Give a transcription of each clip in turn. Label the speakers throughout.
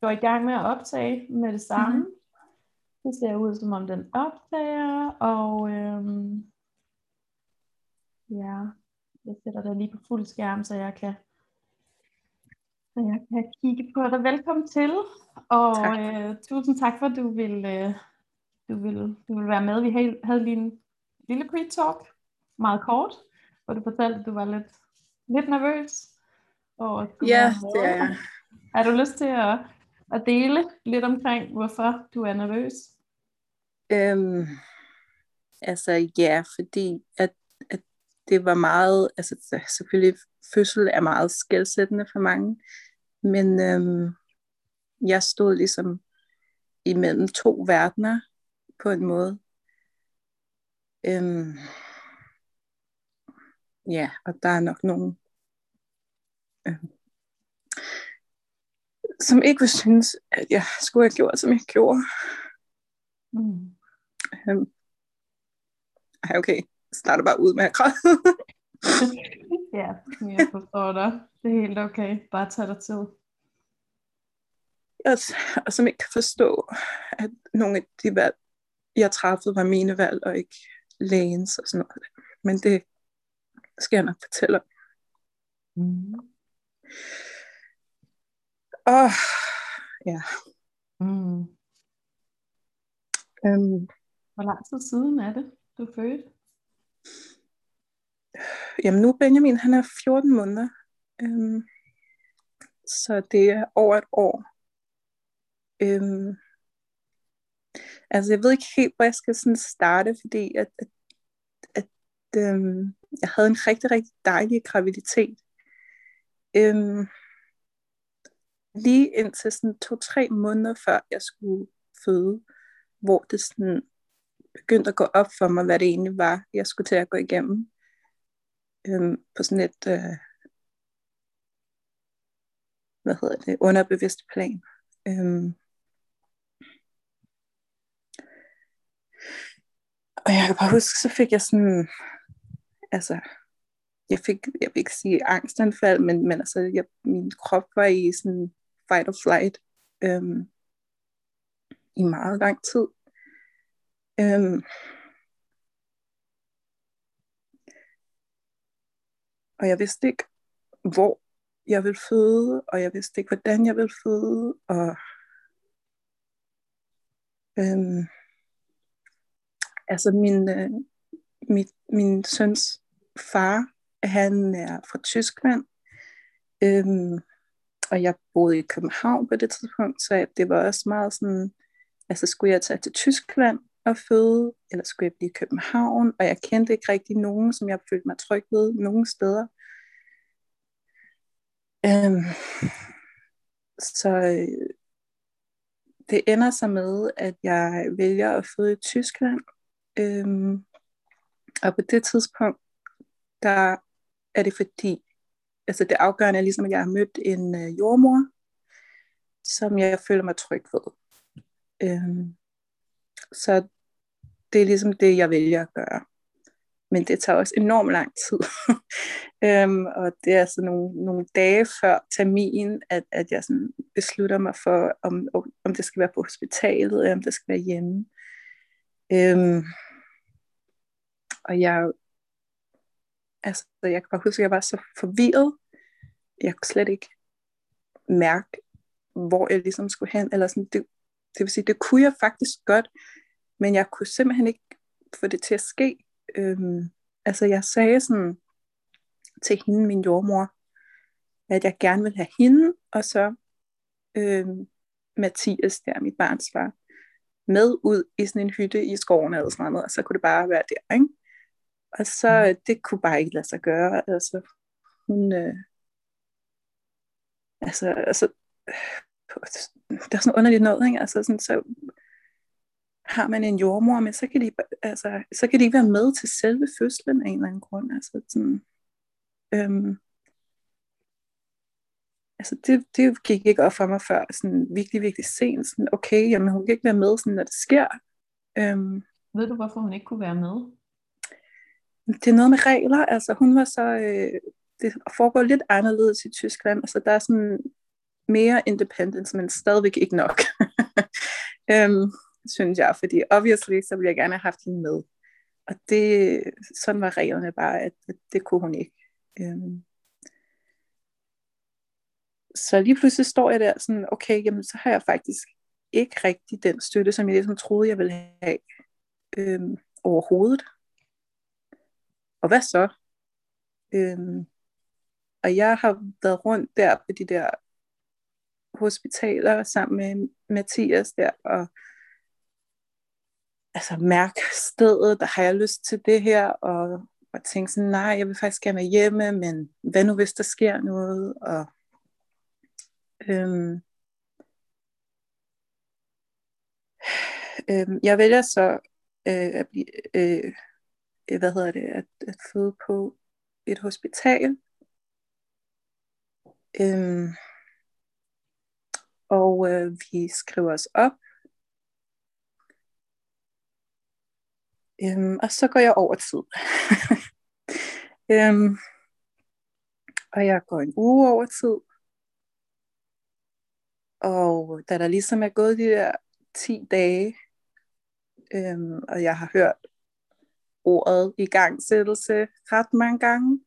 Speaker 1: går i gang med at optage med det samme. Mm-hmm. Det ser ud som om den optager, og øhm, ja, jeg sætter det lige på fuld skærm, så jeg kan, så jeg kan kigge på dig. Velkommen til, og tak. Øh, tusind tak for, at du vil, øh, du vil, du vil være med. Vi havde, havde lige en lille pre-talk, meget kort, hvor du fortalte, at du var lidt, lidt nervøs.
Speaker 2: Og ja, det er jeg.
Speaker 1: Har du lyst til at, at dele lidt omkring, hvorfor du er nervøs?
Speaker 2: Øhm, altså ja, fordi at, at det var meget, altså selvfølgelig fødsel er meget skældsættende for mange, men øhm, jeg stod ligesom imellem to verdener på en måde. Øhm, ja, og der er nok nogen, øhm, som ikke vil synes, at jeg skulle have gjort, som jeg gjorde. Mm. Øhm, ej, okay. Jeg starter bare ud med at græde.
Speaker 1: ja, jeg forstår dig. Det er helt okay. Bare tag dig tid.
Speaker 2: Jeg, og som ikke kan forstå, at nogle af de valg, jeg træffede, var mine valg, og ikke lægens og sådan noget. Men det skal jeg nok fortælle om. Mm. Og ja. Mm.
Speaker 1: Øhm, hvor lang tid siden er det, du er født?
Speaker 2: Jamen nu Benjamin, han er 14 måneder. Øhm, så det er over et år. Øhm, altså jeg ved ikke helt, hvor jeg skal sådan starte, fordi at, at, at øhm, jeg havde en rigtig, rigtig dejlig graviditet. Øhm, lige indtil sådan to-tre måneder før jeg skulle føde, hvor det sådan begyndte at gå op for mig, hvad det egentlig var, jeg skulle til at gå igennem. Øhm, på sådan et, øh, hvad hedder det, underbevidst plan. Øhm, og jeg kan bare huske, så fik jeg sådan, altså, jeg fik, jeg vil ikke sige angstanfald, men, men altså, jeg, min krop var i sådan fight or flight øhm, i meget lang tid. Øhm, og jeg vidste ikke, hvor jeg ville føde, og jeg vidste ikke, hvordan jeg ville føde, og øhm, altså min, øh, mit, min søns far, han er fra Tyskland, øhm, og jeg boede i København på det tidspunkt, så det var også meget sådan, altså skulle jeg tage til Tyskland, at føde, eller skulle jeg blive i København, og jeg kendte ikke rigtig nogen, som jeg følte mig tryg ved nogen steder. Øhm, så øh, det ender så med, at jeg vælger at føde i Tyskland, øhm, og på det tidspunkt, der er det fordi, altså det afgørende er ligesom, at jeg har mødt en øh, jordmor, som jeg føler mig tryg ved. Øhm, så det er ligesom det, jeg vælger at gøre. Men det tager også enormt lang tid. øhm, og det er altså nogle, nogle dage før termin, at, at jeg sådan beslutter mig for, om, om det skal være på hospitalet, eller om det skal være hjemme. Øhm, og jeg, altså, jeg kan bare huske, at jeg var så forvirret. Jeg kunne slet ikke mærke, hvor jeg ligesom skulle hen. Eller sådan, det, det vil sige, det kunne jeg faktisk godt, men jeg kunne simpelthen ikke få det til at ske. Øhm, altså jeg sagde sådan til hende, min jordmor, at jeg gerne ville have hende, og så øhm, Mathias, der mit barns far, med ud i sådan en hytte i skoven eller sådan noget, og så kunne det bare være der, ikke? Og så, mm. det kunne bare ikke lade sig gøre, altså hun, øh, altså, altså, der er sådan underligt noget, ikke? Altså sådan, så har man en jordmor, men så kan, de, altså, så kan de ikke være med til selve fødslen af en eller anden grund. Altså, sådan, øhm, altså det, det gik ikke op for mig før, sådan virkelig, virkelig sent. Sådan, okay, jamen hun kan ikke være med, sådan, når det sker. Øhm,
Speaker 1: Ved du, hvorfor hun ikke kunne være med?
Speaker 2: Det er noget med regler. Altså hun var så, øh, det foregår lidt anderledes i Tyskland. Altså der er sådan mere independence, men stadigvæk ikke nok. øhm, synes jeg, fordi obviously, så ville jeg gerne have haft hende med. Og det, sådan var reglerne bare, at, at det kunne hun ikke. Øhm. Så lige pludselig står jeg der sådan, okay, jamen så har jeg faktisk ikke rigtig den støtte, som jeg ligesom troede, jeg ville have øhm, overhovedet. Og hvad så? Øhm, og jeg har været rundt der på de der hospitaler sammen med Mathias der, og altså mærke stedet, der har jeg lyst til det her, og, og tænke sådan, nej, jeg vil faktisk gerne være hjemme, men hvad nu hvis der sker noget, og øhm, øhm, jeg vælger så øh, at blive, øh, Øh, hvad hedder det, at, at føde på et hospital, øhm, og øh, vi skriver os op, Øhm, og så går jeg over tid. øhm, og jeg går en uge over tid. Og da der ligesom er gået de der 10 dage, øhm, og jeg har hørt ordet i gangsættelse ret mange gange,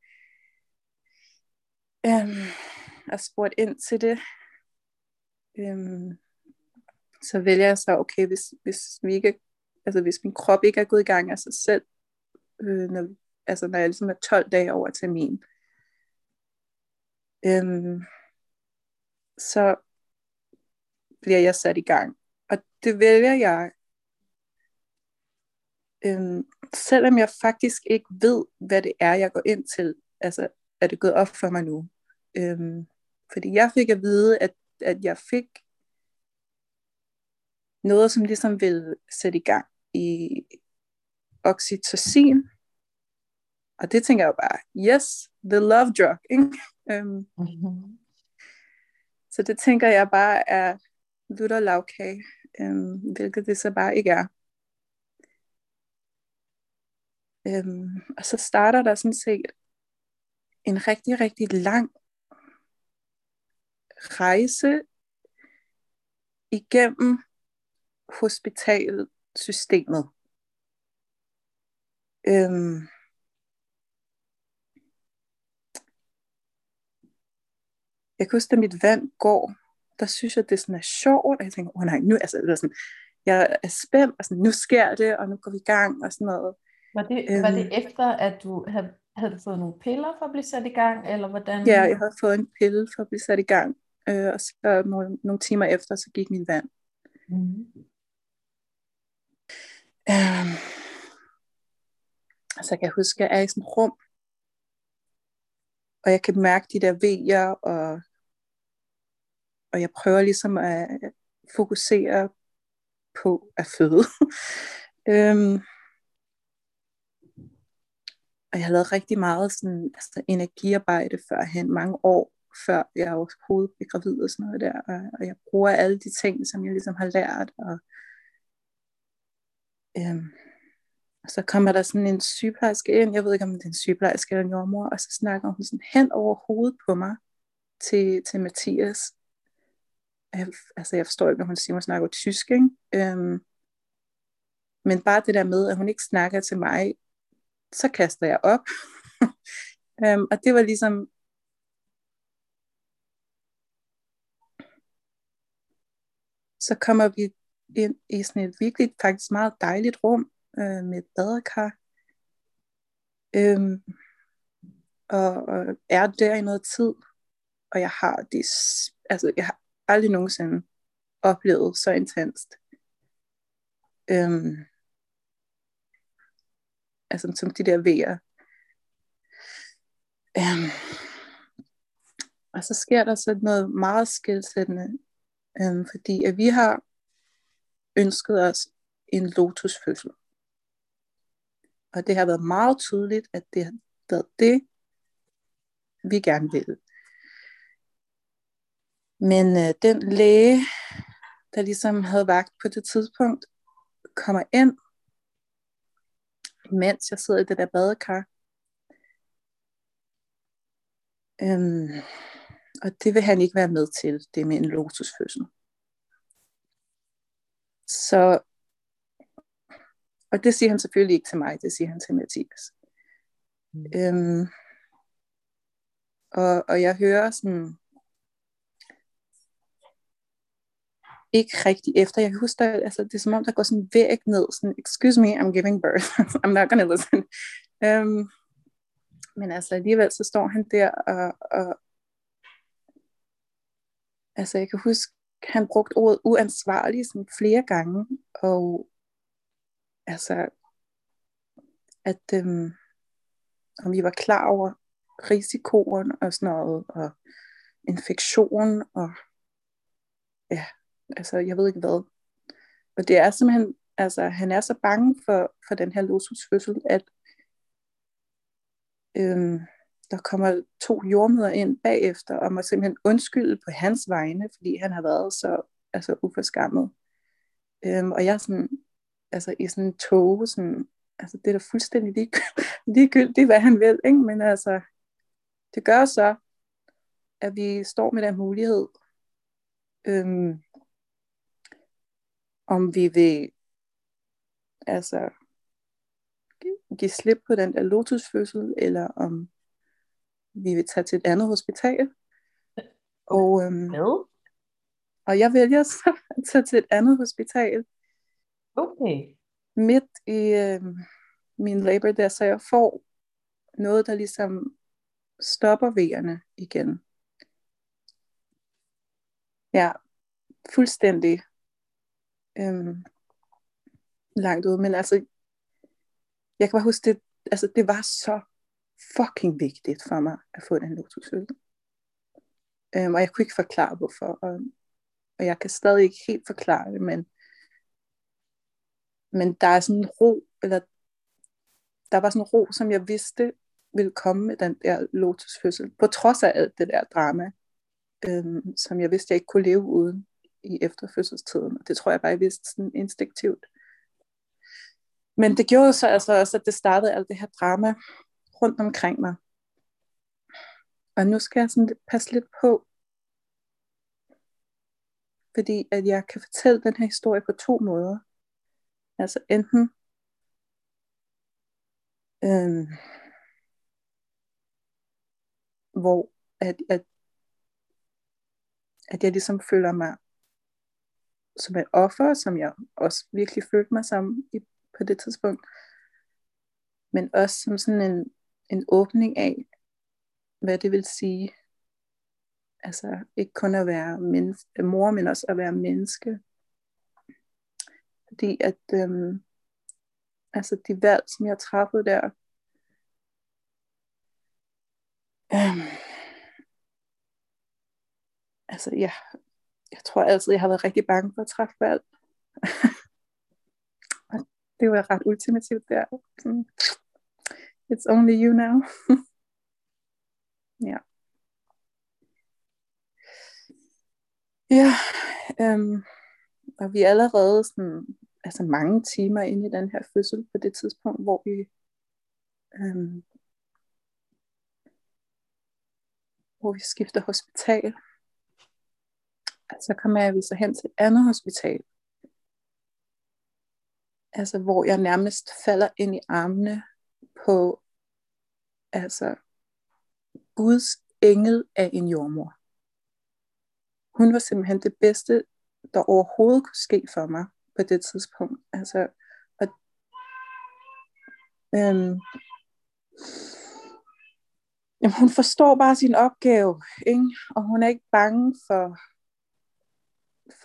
Speaker 2: øhm, og spurgt ind til det, øhm, så vælger jeg så, okay, hvis, hvis vi ikke altså hvis min krop ikke er gået i gang af sig selv, øh, når, altså når jeg ligesom er 12 dage over termin, øhm, så bliver jeg sat i gang. Og det vælger jeg, øhm, selvom jeg faktisk ikke ved, hvad det er, jeg går ind til. Altså, er det gået op for mig nu? Øhm, fordi jeg fik at vide, at, at jeg fik noget, som ligesom vil sætte i gang i oxytocin. Og det tænker jeg jo bare, yes, the love drug. Ikke? Um, mm-hmm. Så det tænker jeg bare er lutter lavkage, um, hvilket det så bare ikke er. Øhm, og så starter der sådan set en rigtig, rigtig lang rejse igennem hospitalsystemet. Øhm, jeg kan huske, at mit vand går, der synes jeg, det sådan er sjovt, og jeg tænker, åh oh, nej, nu altså, det er sådan, jeg er spændt, og sådan, nu sker det, og nu går vi i gang, og sådan noget.
Speaker 1: Var det, øhm, var det efter, at du havde, havde du fået nogle piller for at blive sat i gang, eller hvordan?
Speaker 2: Ja, jeg havde fået en pille for at blive sat i gang, øh, og så nogle, nogle timer efter, så gik min vand. Mm. Øhm, så kan jeg huske, at jeg er i sådan et rum, og jeg kan mærke de der vejer, og, og jeg prøver ligesom at fokusere på at føde. øhm, og jeg har lavet rigtig meget sådan, altså, energiarbejde førhen, mange år før jeg overhovedet blev gravid og sådan noget der, og, og jeg bruger alle de ting, som jeg ligesom har lært, og Øhm, og så kommer der sådan en sygeplejerske ind, jeg ved ikke om det er en sygeplejerske eller en jordmor, og så snakker hun sådan hen over hovedet på mig til, til Mathias. Jeg, altså jeg forstår ikke, når hun siger, hun snakker tysk, ikke? Øhm, men bare det der med, at hun ikke snakker til mig, så kaster jeg op. øhm, og det var ligesom, så kommer vi ind i sådan et virkelig faktisk meget dejligt rum øh, med et badekar. Øhm, og, og er der i noget tid, og jeg har det, altså jeg har aldrig nogensinde oplevet så intenst. Øhm, altså som de der vejer. Øhm, og så sker der så noget meget skilsættende, øhm, fordi at vi har ønsket os en lotusfødsel. Og det har været meget tydeligt, at det har været det, vi gerne vil. Men øh, den læge, der ligesom havde vagt på det tidspunkt, kommer ind, mens jeg sidder i det der badekar. Øhm, Og det vil han ikke være med til, det med en lotusfødsel. Så, og det siger han selvfølgelig ikke til mig, det siger han til Mathias. Mm. Øhm, og, og jeg hører sådan, ikke rigtig efter. Jeg kan huske, at altså, det er som om, der går sådan væg ned, sådan, excuse me, I'm giving birth, altså, I'm not gonna listen. Um, men altså alligevel, så står han der, og, og altså jeg kan huske, han brugte ordet uansvarlig sådan flere gange, og altså, at øhm, om vi var klar over risikoen og sådan noget, og infektion, og ja, altså jeg ved ikke hvad. Og det er simpelthen, altså han er så bange for, for den her lotusfødsel, at øhm, der kommer to jordmøder ind bagefter, og må simpelthen undskylde på hans vegne, fordi han har været så altså, uforskammet. Øhm, og jeg er sådan, altså i sådan en tog, sådan, altså det er da fuldstændig ligegyldigt, ligegyldigt, hvad han vil, ikke? men altså, det gør så, at vi står med den mulighed, øhm, om vi vil altså give slip på den der lotusfødsel, eller om vi vil tage til et andet hospital. Og, øhm,
Speaker 1: Hvad?
Speaker 2: og jeg vælger så at tage til et andet hospital.
Speaker 1: Okay.
Speaker 2: Midt i øhm, min labor der, så jeg får noget, der ligesom stopper vejerne igen. Ja, fuldstændig øhm, langt ud. Men altså, jeg kan bare huske, det, altså, det var så fucking vigtigt for mig at få den lotusøl. Øhm, og jeg kunne ikke forklare, hvorfor. Og, og jeg kan stadig ikke helt forklare det, men, men der er sådan en ro, eller der var sådan en ro, som jeg vidste ville komme med den der lotusfødsel, på trods af alt det der drama, øhm, som jeg vidste, jeg ikke kunne leve uden i efterfødselstiden. Og det tror jeg bare, jeg vidste sådan instinktivt. Men det gjorde så altså også, at det startede alt det her drama rundt omkring mig. Og nu skal jeg sådan passe lidt på, fordi at jeg kan fortælle den her historie på to måder. Altså enten øhm, hvor at, at, at jeg ligesom føler mig som et offer, som jeg også virkelig følte mig som i, på det tidspunkt. Men også som sådan en, en åbning af, hvad det vil sige. Altså ikke kun at være menneske, mor, men også at være menneske. Fordi at øhm, altså de valg, som jeg træffede der, øhm, altså ja, jeg tror altid, jeg har været rigtig bange for at træffe valg. det var ret ultimativt der. It's only you now. ja. Ja, øhm, og vi er allerede sådan, altså mange timer inde i den her fødsel på det tidspunkt, hvor vi øhm, hvor vi skifter hospital så kommer vi så hen til et andet hospital. Altså hvor jeg nærmest falder ind i armene på altså Guds engel af en jordmor. Hun var simpelthen det bedste, der overhovedet kunne ske for mig på det tidspunkt. Altså, og, øhm, jamen, hun forstår bare sin opgave, ikke? og hun er ikke bange for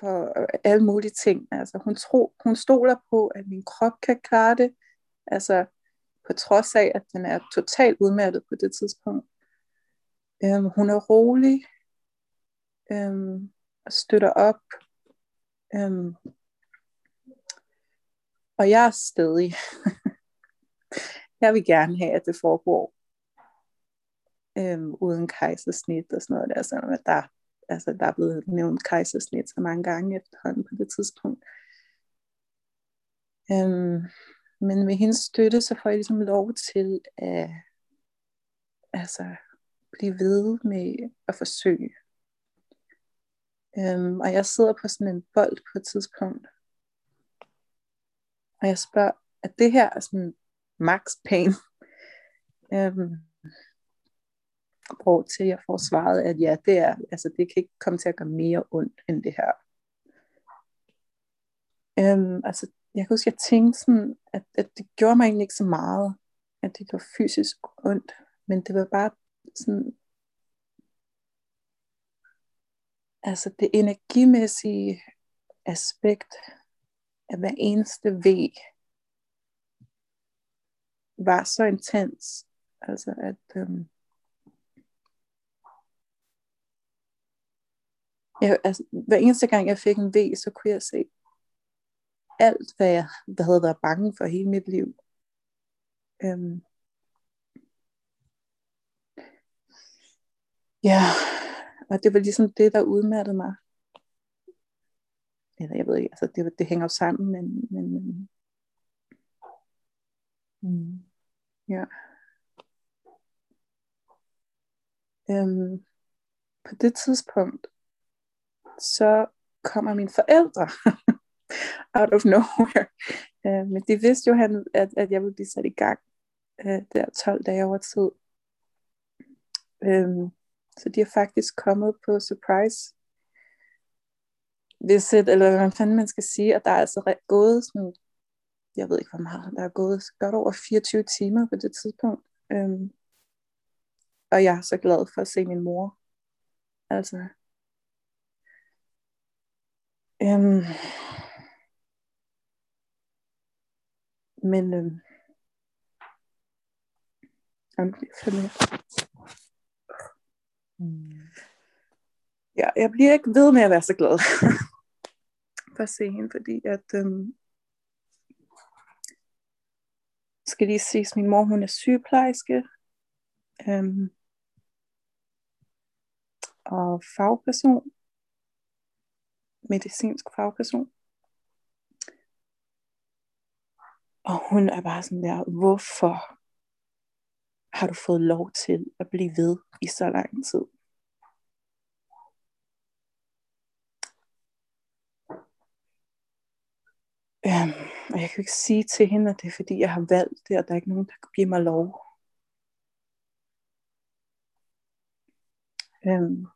Speaker 2: for øh, alle mulige ting. Altså, hun, tro, hun stoler på, at min krop kan klare det, altså på trods af, at den er totalt udmattet på det tidspunkt. Øhm, hun er rolig, øhm, og støtter op. Øhm, og jeg er stadig. jeg vil gerne have, at det foregår øhm, uden kejsersnit og sådan noget der, sådan der altså, der er blevet nævnt kejsersnit så mange gange efterhånden på det tidspunkt. Øhm, men med hendes støtte, så får jeg ligesom lov til at altså, blive ved med at forsøge Øhm, og jeg sidder på sådan en bold på et tidspunkt. Og jeg spørger, at det her er sådan max pain? øhm, hvor til jeg får svaret, at ja, det er, altså det kan ikke komme til at gøre mere ondt end det her. Øhm, altså, jeg kan huske, jeg tænkte sådan, at, at det gjorde mig egentlig ikke så meget, at det var fysisk ondt, men det var bare sådan, altså det energimæssige aspekt af hver eneste væg var så intens, altså at øhm, jeg, altså, hver eneste gang jeg fik en V, så kunne jeg se alt, hvad jeg hvad havde været bange for hele mit liv. Øhm, ja, og det var ligesom det, der udmattede mig. Eller jeg ved ikke, altså det, det hænger jo sammen, men, men mm. ja. Øhm, på det tidspunkt, så kommer mine forældre out of nowhere. Øh, men de vidste jo, at, at jeg ville blive sat i gang øh, der 12 dage over tid. Um, så de er faktisk kommet på surprise visit, eller hvad fanden man skal sige, og der er altså gået sådan, jeg ved ikke hvor meget, der er gået godt over 24 timer på det tidspunkt. Um, og jeg er så glad for at se min mor. Altså, Øhm, men øhm, jamen, mm. ja, jeg bliver ikke ved med at være så glad for at se hende, fordi at øhm, skal lige ses, min mor hun er sygeplejerske øhm, og fagperson medicinsk fagperson. Og hun er bare sådan der, hvorfor har du fået lov til at blive ved i så lang tid? Øhm, og jeg kan ikke sige til hende, at det er fordi, jeg har valgt det, og der er ikke nogen, der kan give mig lov. Øhm,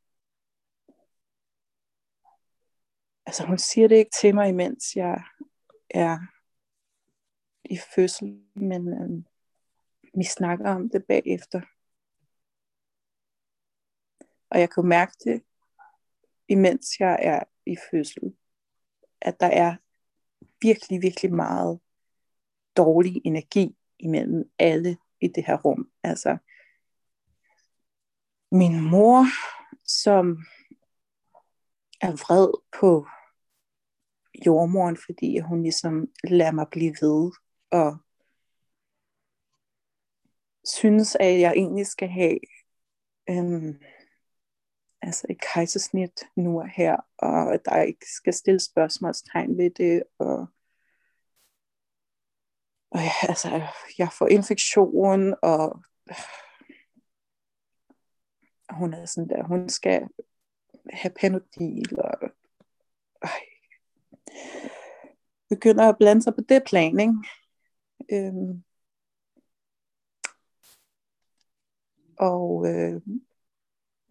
Speaker 2: altså hun siger det ikke til mig, imens jeg er i fødsel, men øhm, vi snakker om det bagefter. Og jeg kan mærke det, imens jeg er i fødsel, at der er virkelig, virkelig meget dårlig energi imellem alle i det her rum. Altså, min mor, som er vred på jordmoren, fordi hun ligesom lader mig blive ved, og synes, at jeg egentlig skal have øhm, altså et kejsersnit nu og her, og at der ikke skal stille spørgsmålstegn ved det, og, og ja, altså, jeg får infektion, og hun er sådan der, hun skal have panodil, og øh, begynder at blande sig på det plan, ikke? Øhm, og øh,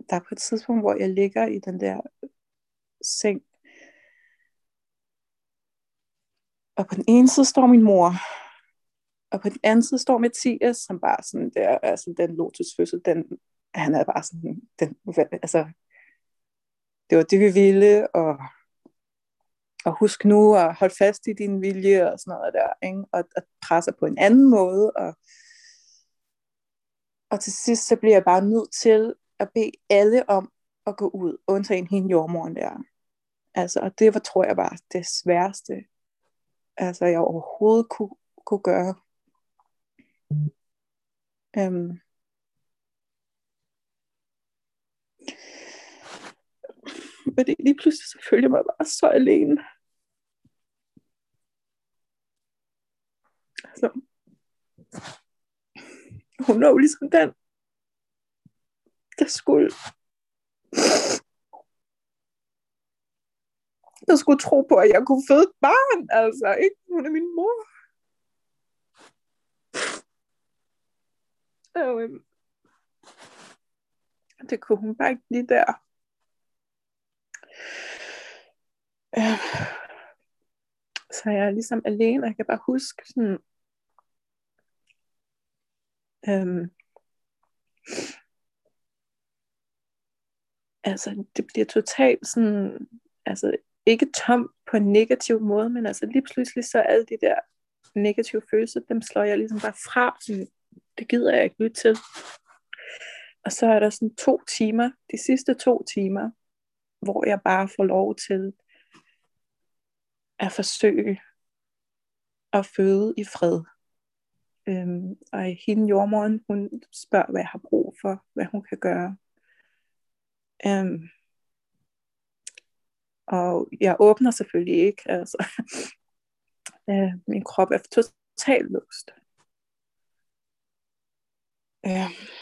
Speaker 2: der er på et tidspunkt, hvor jeg ligger i den der seng, og på den ene side står min mor, og på den anden side står Mathias, som bare sådan der, altså den lotusfødsel, den, han er bare sådan, den, altså, det var det, vi ville, og og husk nu at holde fast i din vilje og sådan noget der, ikke? Og, og presse på en anden måde. Og, og til sidst så bliver jeg bare nødt til at bede alle om at gå ud, undtagen hende jordmoren der. Altså, og det var, tror jeg, var det sværeste, altså, jeg overhovedet kunne, kunne gøre. Øhm, Fordi det, lige pludselig så følte jeg mig bare så alene. Så. hun er jo ligesom den, der skulle der skulle tro på, at jeg kunne føde et barn, altså, ikke? Hun er min mor. Og, øhm, det kunne hun bare ikke lige der. Øh, så jeg er ligesom alene, og jeg kan bare huske sådan, øhm, altså det bliver totalt sådan, altså ikke tom på en negativ måde, men altså lige pludselig så alle de der negative følelser, dem slår jeg ligesom bare fra, sådan, det gider jeg ikke lytte til. Og så er der sådan to timer, de sidste to timer, hvor jeg bare får lov til at forsøge at føde i fred. Øhm, og hende jordmoren, hun spørger, hvad jeg har brug for, hvad hun kan gøre. Øhm, og jeg åbner selvfølgelig ikke, altså. øh, min krop er totalt låst. Øh,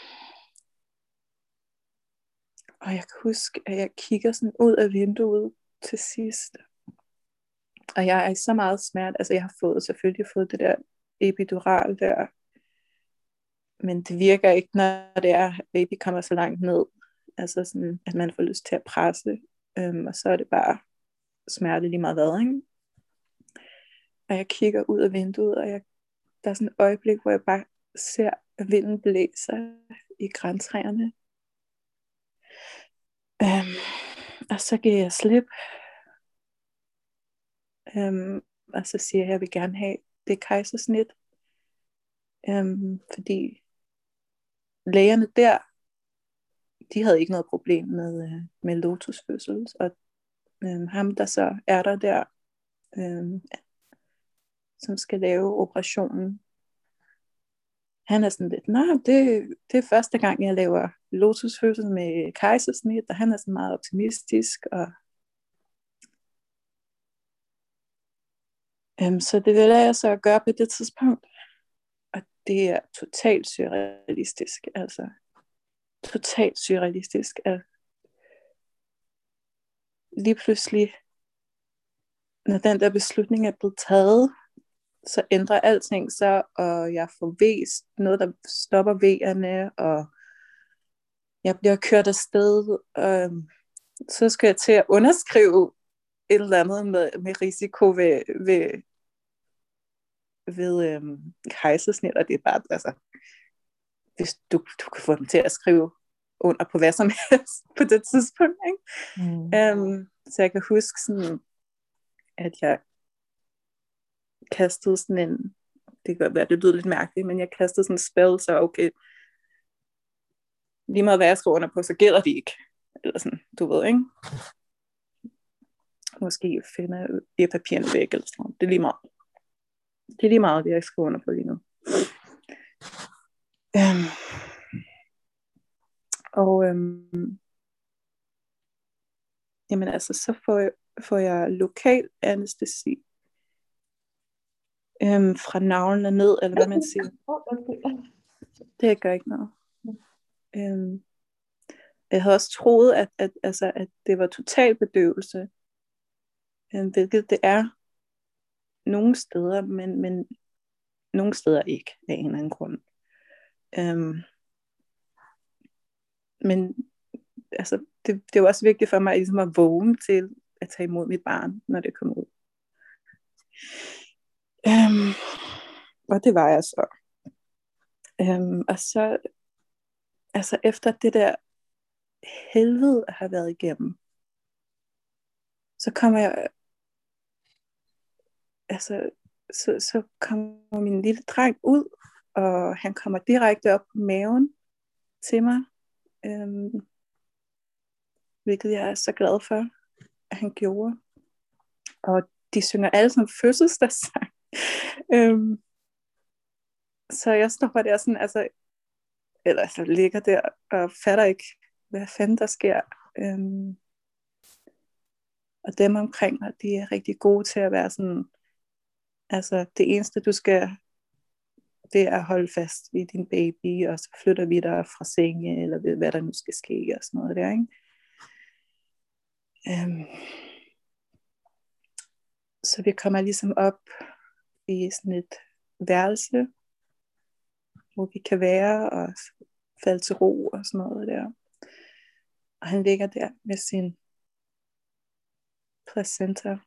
Speaker 2: og jeg kan huske, at jeg kigger sådan ud af vinduet til sidst. Og jeg er i så meget smert. Altså jeg har fået selvfølgelig fået det der epidural der. Men det virker ikke, når det er, at baby kommer så langt ned. Altså sådan, at man får lyst til at presse. Øhm, og så er det bare smerte lige meget hvad, ikke? Og jeg kigger ud af vinduet, og jeg, der er sådan et øjeblik, hvor jeg bare ser, at vinden blæser i græntræerne. Øhm, og så giver jeg slip. Øhm, og så siger jeg, at jeg vil gerne have det kejsersnit. Øhm, fordi lægerne der, de havde ikke noget problem med, øh, med lotusfødsel. Og øhm, ham, der så er der der, øhm, som skal lave operationen, han er sådan lidt, nej, det, det er første gang, jeg laver lotusfødsel med kejsersnit, og han er sådan meget optimistisk, og øhm, så det vil jeg så gøre på det tidspunkt, og det er totalt surrealistisk, altså. Totalt surrealistisk, at lige pludselig, når den der beslutning er blevet taget, så ændrer alting sig, og jeg får vist noget, der stopper vejerne, og jeg bliver kørt afsted, og så skal jeg til at underskrive et eller andet med, med risiko ved, ved, ved øhm, kejsersnit, og det er bare, altså, hvis du, du kan få dem til at skrive under på hvad som helst på det tidspunkt. Ikke? Mm. Um, så jeg kan huske sådan, at jeg kastede sådan en, det kan være, det lyder lidt mærkeligt, men jeg kastede sådan en spell, så okay, lige meget hvad jeg skriver under på, så gælder de ikke. Eller sådan, du ved, ikke? Måske finde i papirerne væk, eller sådan Det er lige meget. Det er lige meget, det jeg skriver under på lige nu. Øhm. og øhm, jamen altså, så får jeg, får jeg lokal anestesi øhm, fra navlen ned, eller hvad man siger. Det gør ikke noget. Øhm, jeg havde også troet, at, at, altså, at det var total bedøvelse, øhm, hvilket det er nogle steder, men, men nogle steder ikke, af en eller anden grund. Øhm, men altså, det, det var også vigtigt for mig ligesom at vågne til at tage imod mit barn, når det kom ud. Øhm, og det var jeg så. Øhm, og så, altså efter det der helvede at have været igennem, så kommer jeg, altså, så, så kommer min lille dreng ud, og han kommer direkte op på maven til mig, øhm, hvilket jeg er så glad for, at han gjorde. Og de synger alle som fødselsdagssang. øhm, så jeg står der sådan, altså, eller altså ligger der og fatter ikke, hvad fanden der sker. Øhm, og dem omkring mig, de er rigtig gode til at være sådan, altså det eneste du skal, det er at holde fast i din baby, og så flytter vi dig fra senge, eller ved, hvad der nu skal ske, og sådan noget der, ikke? Øhm, så vi kommer ligesom op i sådan et værelse, hvor vi kan være og falde til ro og sådan noget der. Og han ligger der med sin placenta.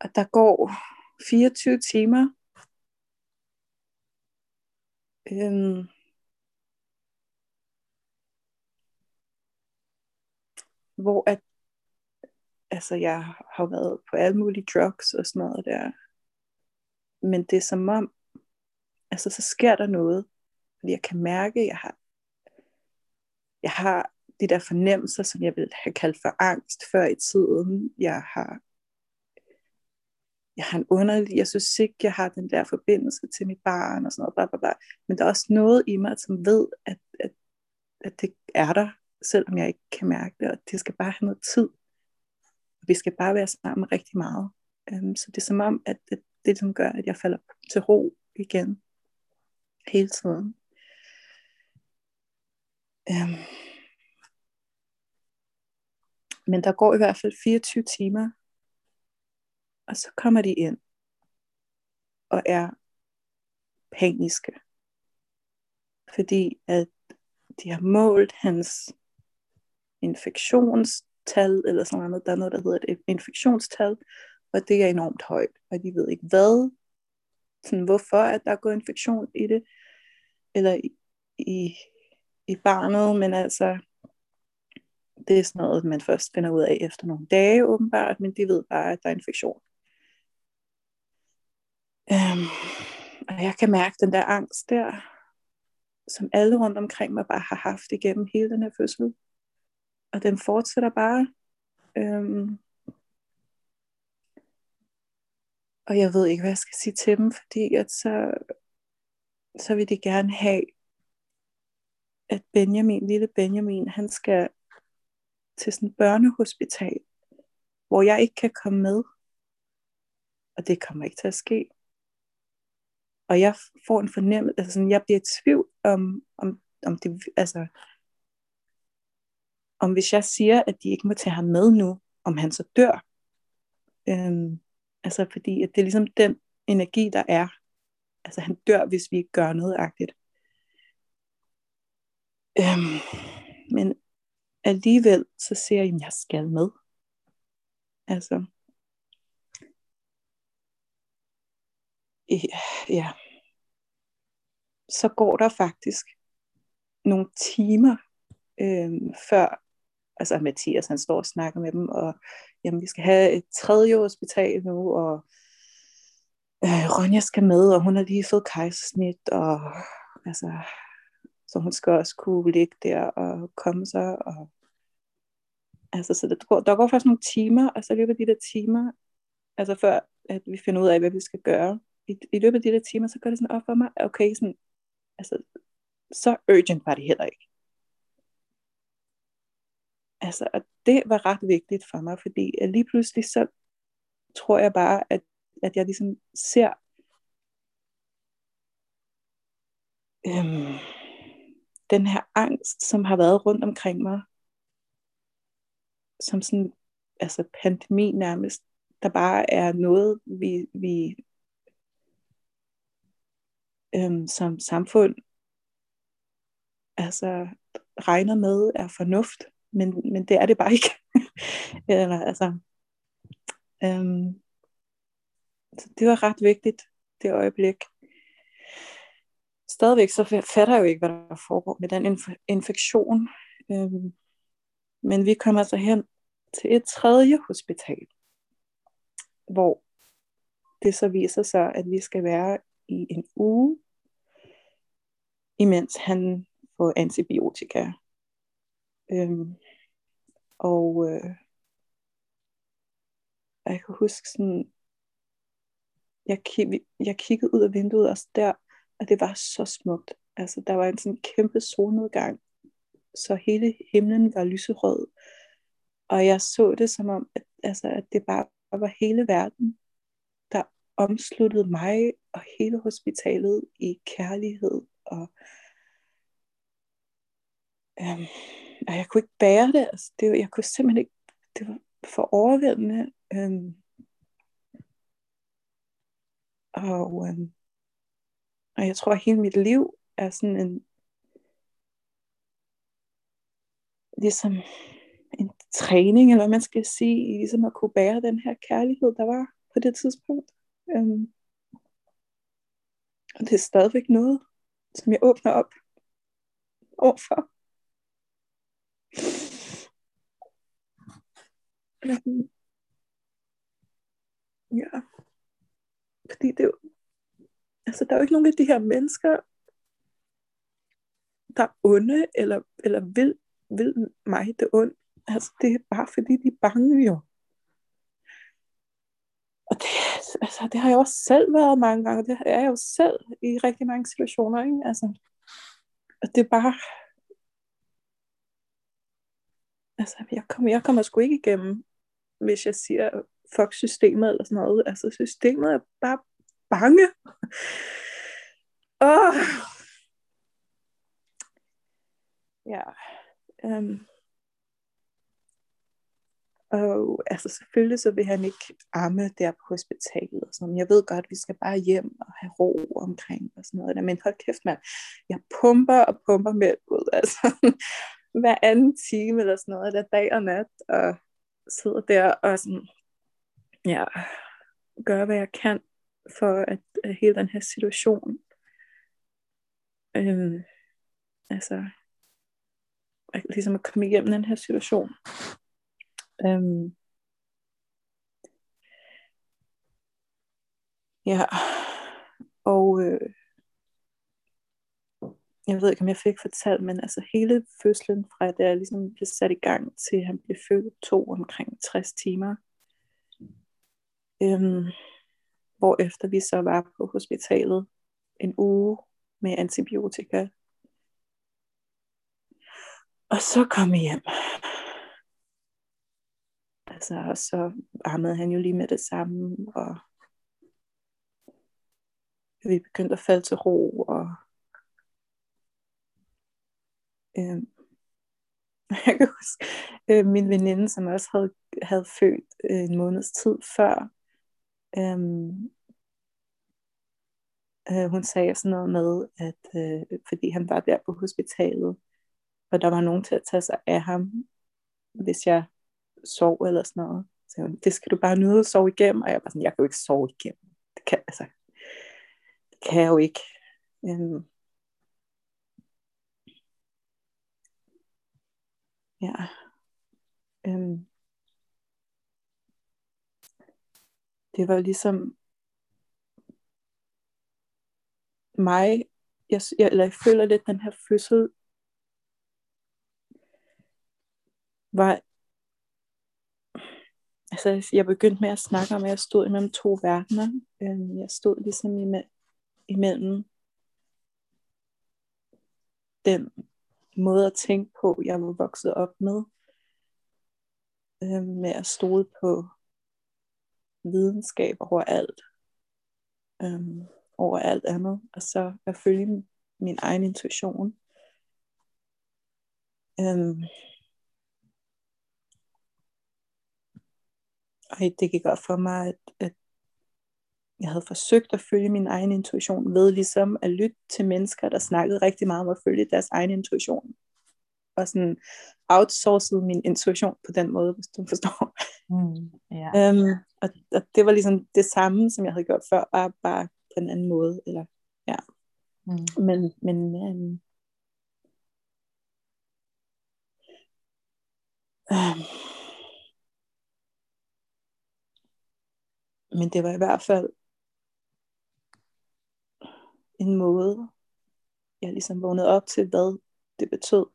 Speaker 2: Og der går 24 timer. Øhm, hvor at altså jeg har været på alle mulige drugs og sådan noget der. Men det er som om, altså så sker der noget, fordi jeg kan mærke, jeg har, jeg har de der fornemmelser, som jeg ville have kaldt for angst før i tiden. Jeg har, jeg har en underlig, jeg synes ikke, jeg har den der forbindelse til mit barn og sådan noget, bla, bla, bla. men der er også noget i mig, som ved, at, at, at det er der, selvom jeg ikke kan mærke det, og det skal bare have noget tid. Vi skal bare være sammen rigtig meget. Øhm, så det er som om, at det, det som gør, at jeg falder til ro igen hele tiden. Øhm. men der går i hvert fald 24 timer, og så kommer de ind og er paniske. Fordi at de har målt hans infektions tal eller sådan noget, der er noget, der hedder et infektionstal, og det er enormt højt, og de ved ikke hvad, sådan hvorfor at der er gået infektion i det, eller i, i, i barnet, men altså, det er sådan noget, man først finder ud af efter nogle dage åbenbart, men de ved bare, at der er infektion. Øhm, og jeg kan mærke den der angst der, som alle rundt omkring mig bare har haft igennem hele den her fødsel og den fortsætter bare. Øhm, og jeg ved ikke, hvad jeg skal sige til dem, fordi at så, så vil de gerne have, at Benjamin, lille Benjamin, han skal til sådan et børnehospital, hvor jeg ikke kan komme med. Og det kommer ikke til at ske. Og jeg får en fornemmelse, altså sådan, jeg bliver i tvivl om, om, om det, altså, om hvis jeg siger, at de ikke må tage ham med nu, om han så dør. Øhm, altså fordi at det er ligesom den energi, der er. Altså han dør, hvis vi ikke gør noget agtigt. Øhm, men alligevel så ser jeg, at jeg skal med. Altså, ja, så går der faktisk nogle timer øhm, før altså Mathias, han står og snakker med dem, og jamen, vi skal have et tredje hospital nu, og øh, Ronja skal med, og hun har lige fået kejsersnit, og altså, så hun skal også kunne ligge der og komme sig, og altså, så der går, der går faktisk nogle timer, og så i de der timer, altså før at vi finder ud af, hvad vi skal gøre, i, i løbet af de der timer, så går det sådan op for mig, okay, sådan, altså, så urgent var det heller ikke. Altså, og det var ret vigtigt for mig, fordi lige pludselig så tror jeg bare, at, at jeg ligesom ser øhm, den her angst, som har været rundt omkring mig, som sådan, altså pandemi nærmest, der bare er noget, vi, vi øhm, som samfund altså regner med er fornuft men, men det er det bare ikke. Eller, altså, øhm, så det var ret vigtigt, det øjeblik. Stadigvæk så fatter jeg jo ikke, hvad der foregår med den inf- infektion. Øhm, men vi kommer altså hen til et tredje hospital, hvor det så viser sig, at vi skal være i en uge, imens han får antibiotika. Øhm, og øh, jeg kan huske sådan, jeg, kig, jeg kiggede ud af vinduet også der, og det var så smukt. Altså, der var en sådan kæmpe solnedgang, så hele himlen var lyserød. Og jeg så det som om, at, altså, at det bare var hele verden, der omsluttede mig og hele hospitalet i kærlighed. Og, øhm, og jeg kunne ikke bære det. Altså, det jeg kunne simpelthen ikke, det var for overvældende. Øhm, og, øhm, og jeg tror, at hele mit liv er sådan en, ligesom en træning, eller hvad man skal sige, ligesom at kunne bære den her kærlighed, der var på det tidspunkt. Øhm, og det er stadigvæk noget, som jeg åbner op overfor. Ja. Fordi det er jo, altså der er jo ikke nogen af de her mennesker, der er onde, eller, eller vil, vil mig det ondt. Altså det er bare fordi, de er bange jo. Og det, altså, det har jeg også selv været mange gange, det er jeg jo selv i rigtig mange situationer, ikke? Altså, og det er bare, altså, jeg kommer, jeg kommer sgu ikke igennem, hvis jeg siger, fuck systemet eller sådan noget. Altså, systemet er bare bange. Åh. Ja. Um. Og altså selvfølgelig så vil han ikke amme der på hospitalet og sådan Jeg ved godt, vi skal bare hjem og have ro omkring og sådan noget. Men hold kæft mand, jeg pumper og pumper mælk ud. Altså hver anden time eller sådan noget, der dag og nat. Og sidder der og sådan, ja, gør hvad jeg kan for at, at hele den her situation øhm, altså ligesom at komme igennem den her situation øhm, ja og øh, jeg ved ikke om jeg fik fortalt men altså hele fødslen fra da jeg ligesom blev sat i gang til han blev født to omkring 60 timer øhm, hvor efter vi så var på hospitalet en uge med antibiotika. Og så kom jeg hjem. Altså, og så ammede han jo lige med det samme, og vi begyndte at falde til ro, og Øh, jeg kan huske, øh, min veninde, som også havde, havde født øh, en måneds tid før, Øhm, øh, hun sagde sådan noget med, at øh, fordi han var der på hospitalet, og der var nogen til at tage sig af ham, hvis jeg sov eller sådan noget. Så hun, det skal du bare nyde at sove igennem. Og jeg var sådan, jeg kan jo ikke sove igennem. Det kan, altså, det kan jeg jo ikke. Øhm, ja. Øhm, det var ligesom mig, jeg, jeg, eller jeg føler lidt, den her fødsel var, altså jeg begyndte med at snakke om, at jeg stod imellem to verdener. Øhm, jeg stod ligesom imellem den måde at tænke på, jeg var vokset op med, Øh, med at stole på videnskab over alt, øhm, over alt andet, og så at følge min egen intuition. Øhm, og det gik op for mig, at, at jeg havde forsøgt at følge min egen intuition ved ligesom at lytte til mennesker, der snakkede rigtig meget om at følge deres egen intuition. Og sådan outsourcede min intuition på den måde, hvis du forstår. Mm, yeah. øhm, og, og det var ligesom det samme, som jeg havde gjort før, bare, bare på en anden måde. Eller, ja. Mm. Men, men øhm, øhm, men det var i hvert fald en måde, jeg ligesom vågnede op til, hvad det betød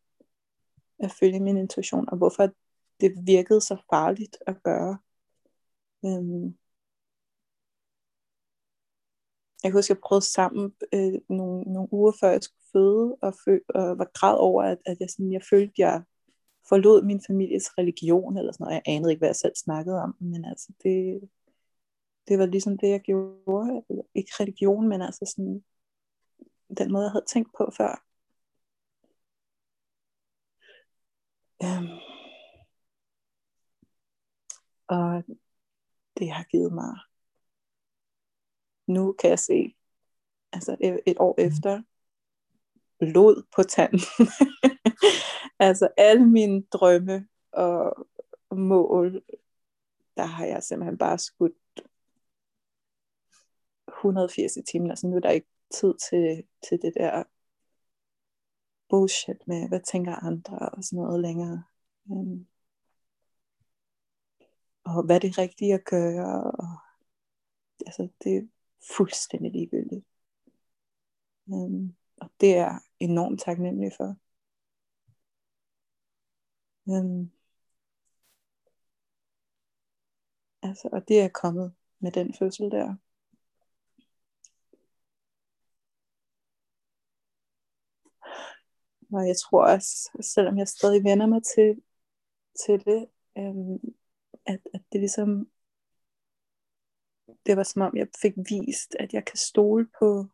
Speaker 2: at følge min intuition, og hvorfor det virkede så farligt at gøre. Øhm, jeg kan huske, jeg prøvede sammen øh, nogle, nogle uger før jeg skulle føde, og, fø- og var græd over, at, at jeg, sådan, jeg følte, jeg forlod min families religion, eller sådan noget. Jeg anede ikke, hvad jeg selv snakkede om, men altså, det, det var ligesom det, jeg gjorde. Ikke religion, men altså sådan, den måde, jeg havde tænkt på før. Øhm, Og det har givet mig, nu kan jeg se, altså et, år efter, blod på tanden. altså alle mine drømme og mål, der har jeg simpelthen bare skudt 180 i timen. Altså nu er der ikke tid til, til det der bullshit med, hvad tænker andre og sådan noget længere. Um, og hvad er det rigtige at gøre. Og, altså det er fuldstændig ligegyldigt. Um, og det er enormt taknemmelig for. Um, altså, og det er kommet med den fødsel der. Og jeg tror også, selvom jeg stadig vender mig til, til det, øhm, at, at det ligesom, det var som om jeg fik vist, at jeg kan stole på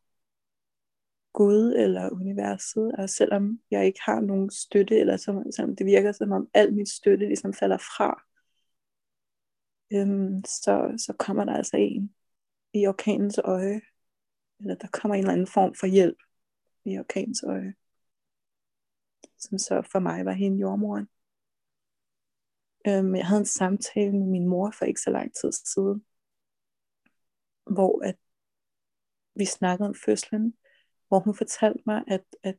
Speaker 2: Gud eller universet, og selvom jeg ikke har nogen støtte, eller som, som det virker som om al min støtte ligesom falder fra, øhm, så, så kommer der altså en i orkanens øje, eller der kommer en eller anden form for hjælp i orkanens øje som så for mig var hende jordmoren. Øhm, jeg havde en samtale med min mor for ikke så lang tid siden, hvor at vi snakkede om fødslen, hvor hun fortalte mig, at, at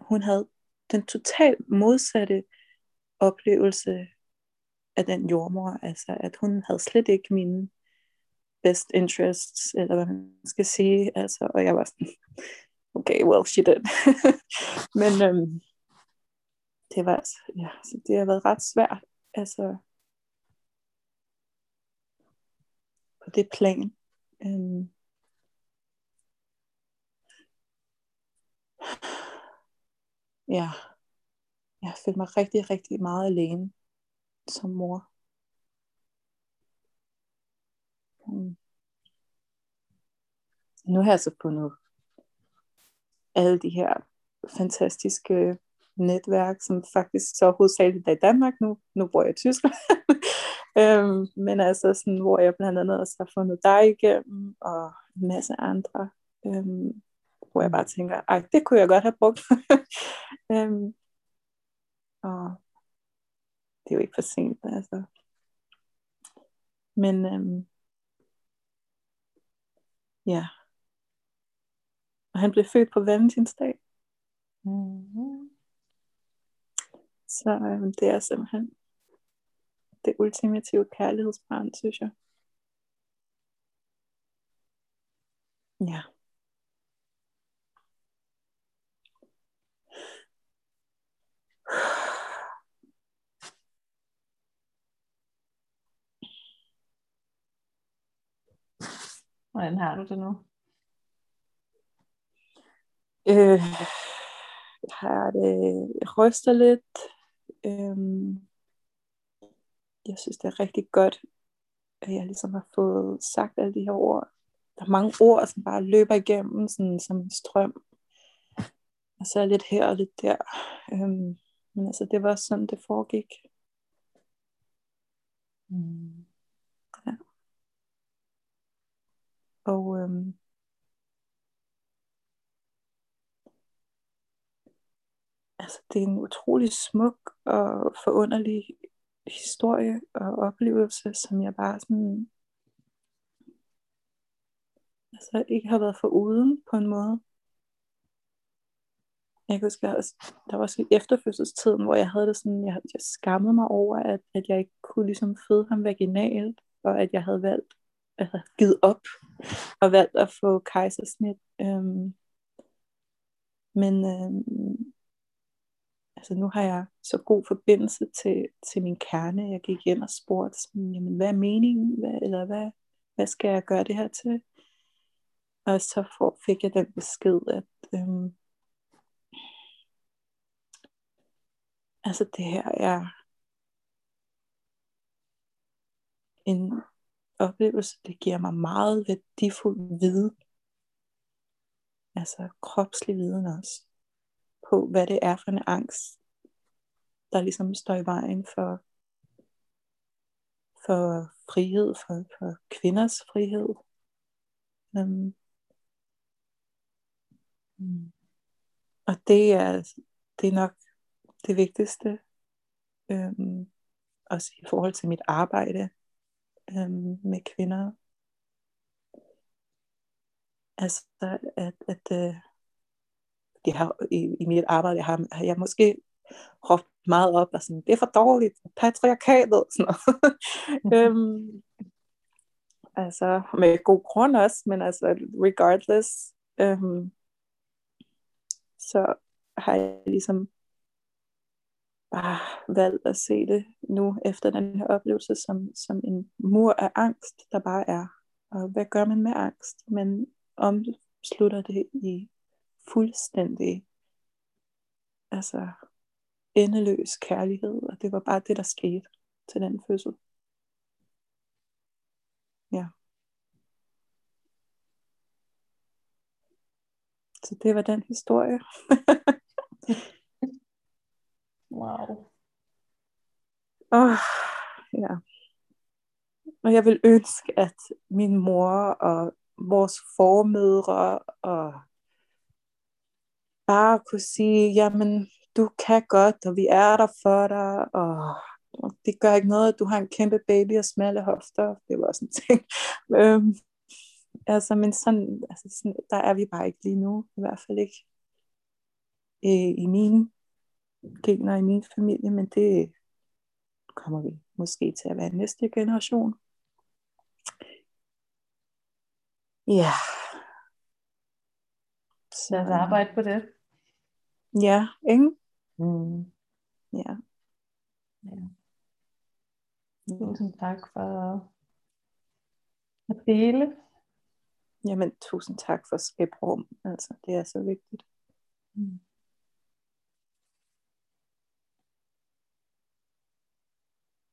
Speaker 2: hun havde den totalt modsatte oplevelse af den jordmor, altså at hun havde slet ikke mine best interests, eller hvad man skal sige, altså, og jeg var sådan, okay, well, she did. Men øhm, det var altså, ja, så det har været ret svært, altså på det plan. Øhm, ja, jeg følte mig rigtig, rigtig meget alene som mor. Mm. Nu har jeg så fundet alle de her fantastiske netværk, som faktisk så hovedsageligt er i Danmark nu. Nu bor jeg i Tyskland. øhm, men altså sådan, hvor jeg blandt andet også har fundet dig igennem, og en masse andre. Øhm, hvor jeg bare tænker, ej, det kunne jeg godt have brugt. øhm, og det er jo ikke for sent, altså. Men øhm, ja. Og han blev født på valentinsdag. Mm-hmm. Så øhm, det er simpelthen det ultimative kærlighedsbarn, synes jeg. Ja.
Speaker 1: Hvordan har du det nu?
Speaker 2: Øh, jeg har det, jeg ryster lidt. Øhm, jeg synes, det er rigtig godt, at jeg ligesom har fået sagt alle de her ord. Der er mange ord, som bare løber igennem, sådan som en strøm. Og så lidt her og lidt der. Øhm, men altså, det var sådan, det foregik. Mm. Ja. Og øhm, altså, det er en utrolig smuk og forunderlig historie og oplevelse, som jeg bare sådan altså ikke har været for uden på en måde. Jeg kan huske, at der var også efterfødselstiden, hvor jeg havde det sådan, jeg, jeg skammede mig over, at, at jeg ikke kunne ligesom føde ham vaginalt, og at jeg havde valgt, altså givet op, og valgt at få kejsersnit. Øhm, men øhm, altså nu har jeg så god forbindelse til, til min kerne. Jeg gik ind og spurgte, jamen, hvad er meningen, hvad, eller hvad, hvad skal jeg gøre det her til? Og så for, fik jeg den besked, at øhm, altså det her er en oplevelse, det giver mig meget værdifuld viden. Altså kropslig viden også på, hvad det er for en angst, der ligesom står i vejen for, for frihed, for, for kvinders frihed. Um,
Speaker 1: Mm.
Speaker 2: og det er, det er nok det vigtigste, um, også i forhold til mit arbejde um, med kvinder. Altså, at, at uh, de har, i, i mit arbejde har, har jeg måske råbt meget op, og sådan, det er for dårligt, patriarkatet, sådan noget. um, altså, med god grund også, men altså, regardless, um, så har jeg ligesom bare valgt at se det nu, efter den her oplevelse, som, som en mur af angst, der bare er. Og hvad gør man med angst? Men omslutter det i fuldstændig altså endeløs kærlighed, og det var bare det, der skete til den fødsel. Ja. Så det var den historie.
Speaker 1: wow.
Speaker 2: Oh, ja. Og jeg vil ønske, at min mor og vores formødre og bare kunne sige, jamen, du kan godt, og vi er der for dig, og det gør ikke noget, at du har en kæmpe baby og smalle hofter. Det var også en ting. øhm, altså, men sådan, altså, sådan, der er vi bare ikke lige nu, i hvert fald ikke øh, i mine gener, i min familie, men det kommer vi måske til at være næste generation. Ja.
Speaker 1: Så lad os arbejde på det.
Speaker 2: Ja, ikke?
Speaker 1: Mm.
Speaker 2: Ja.
Speaker 1: ja. Tusind tak for at dele.
Speaker 2: Jamen, tusind tak for at skabe rum. Altså, det er så vigtigt.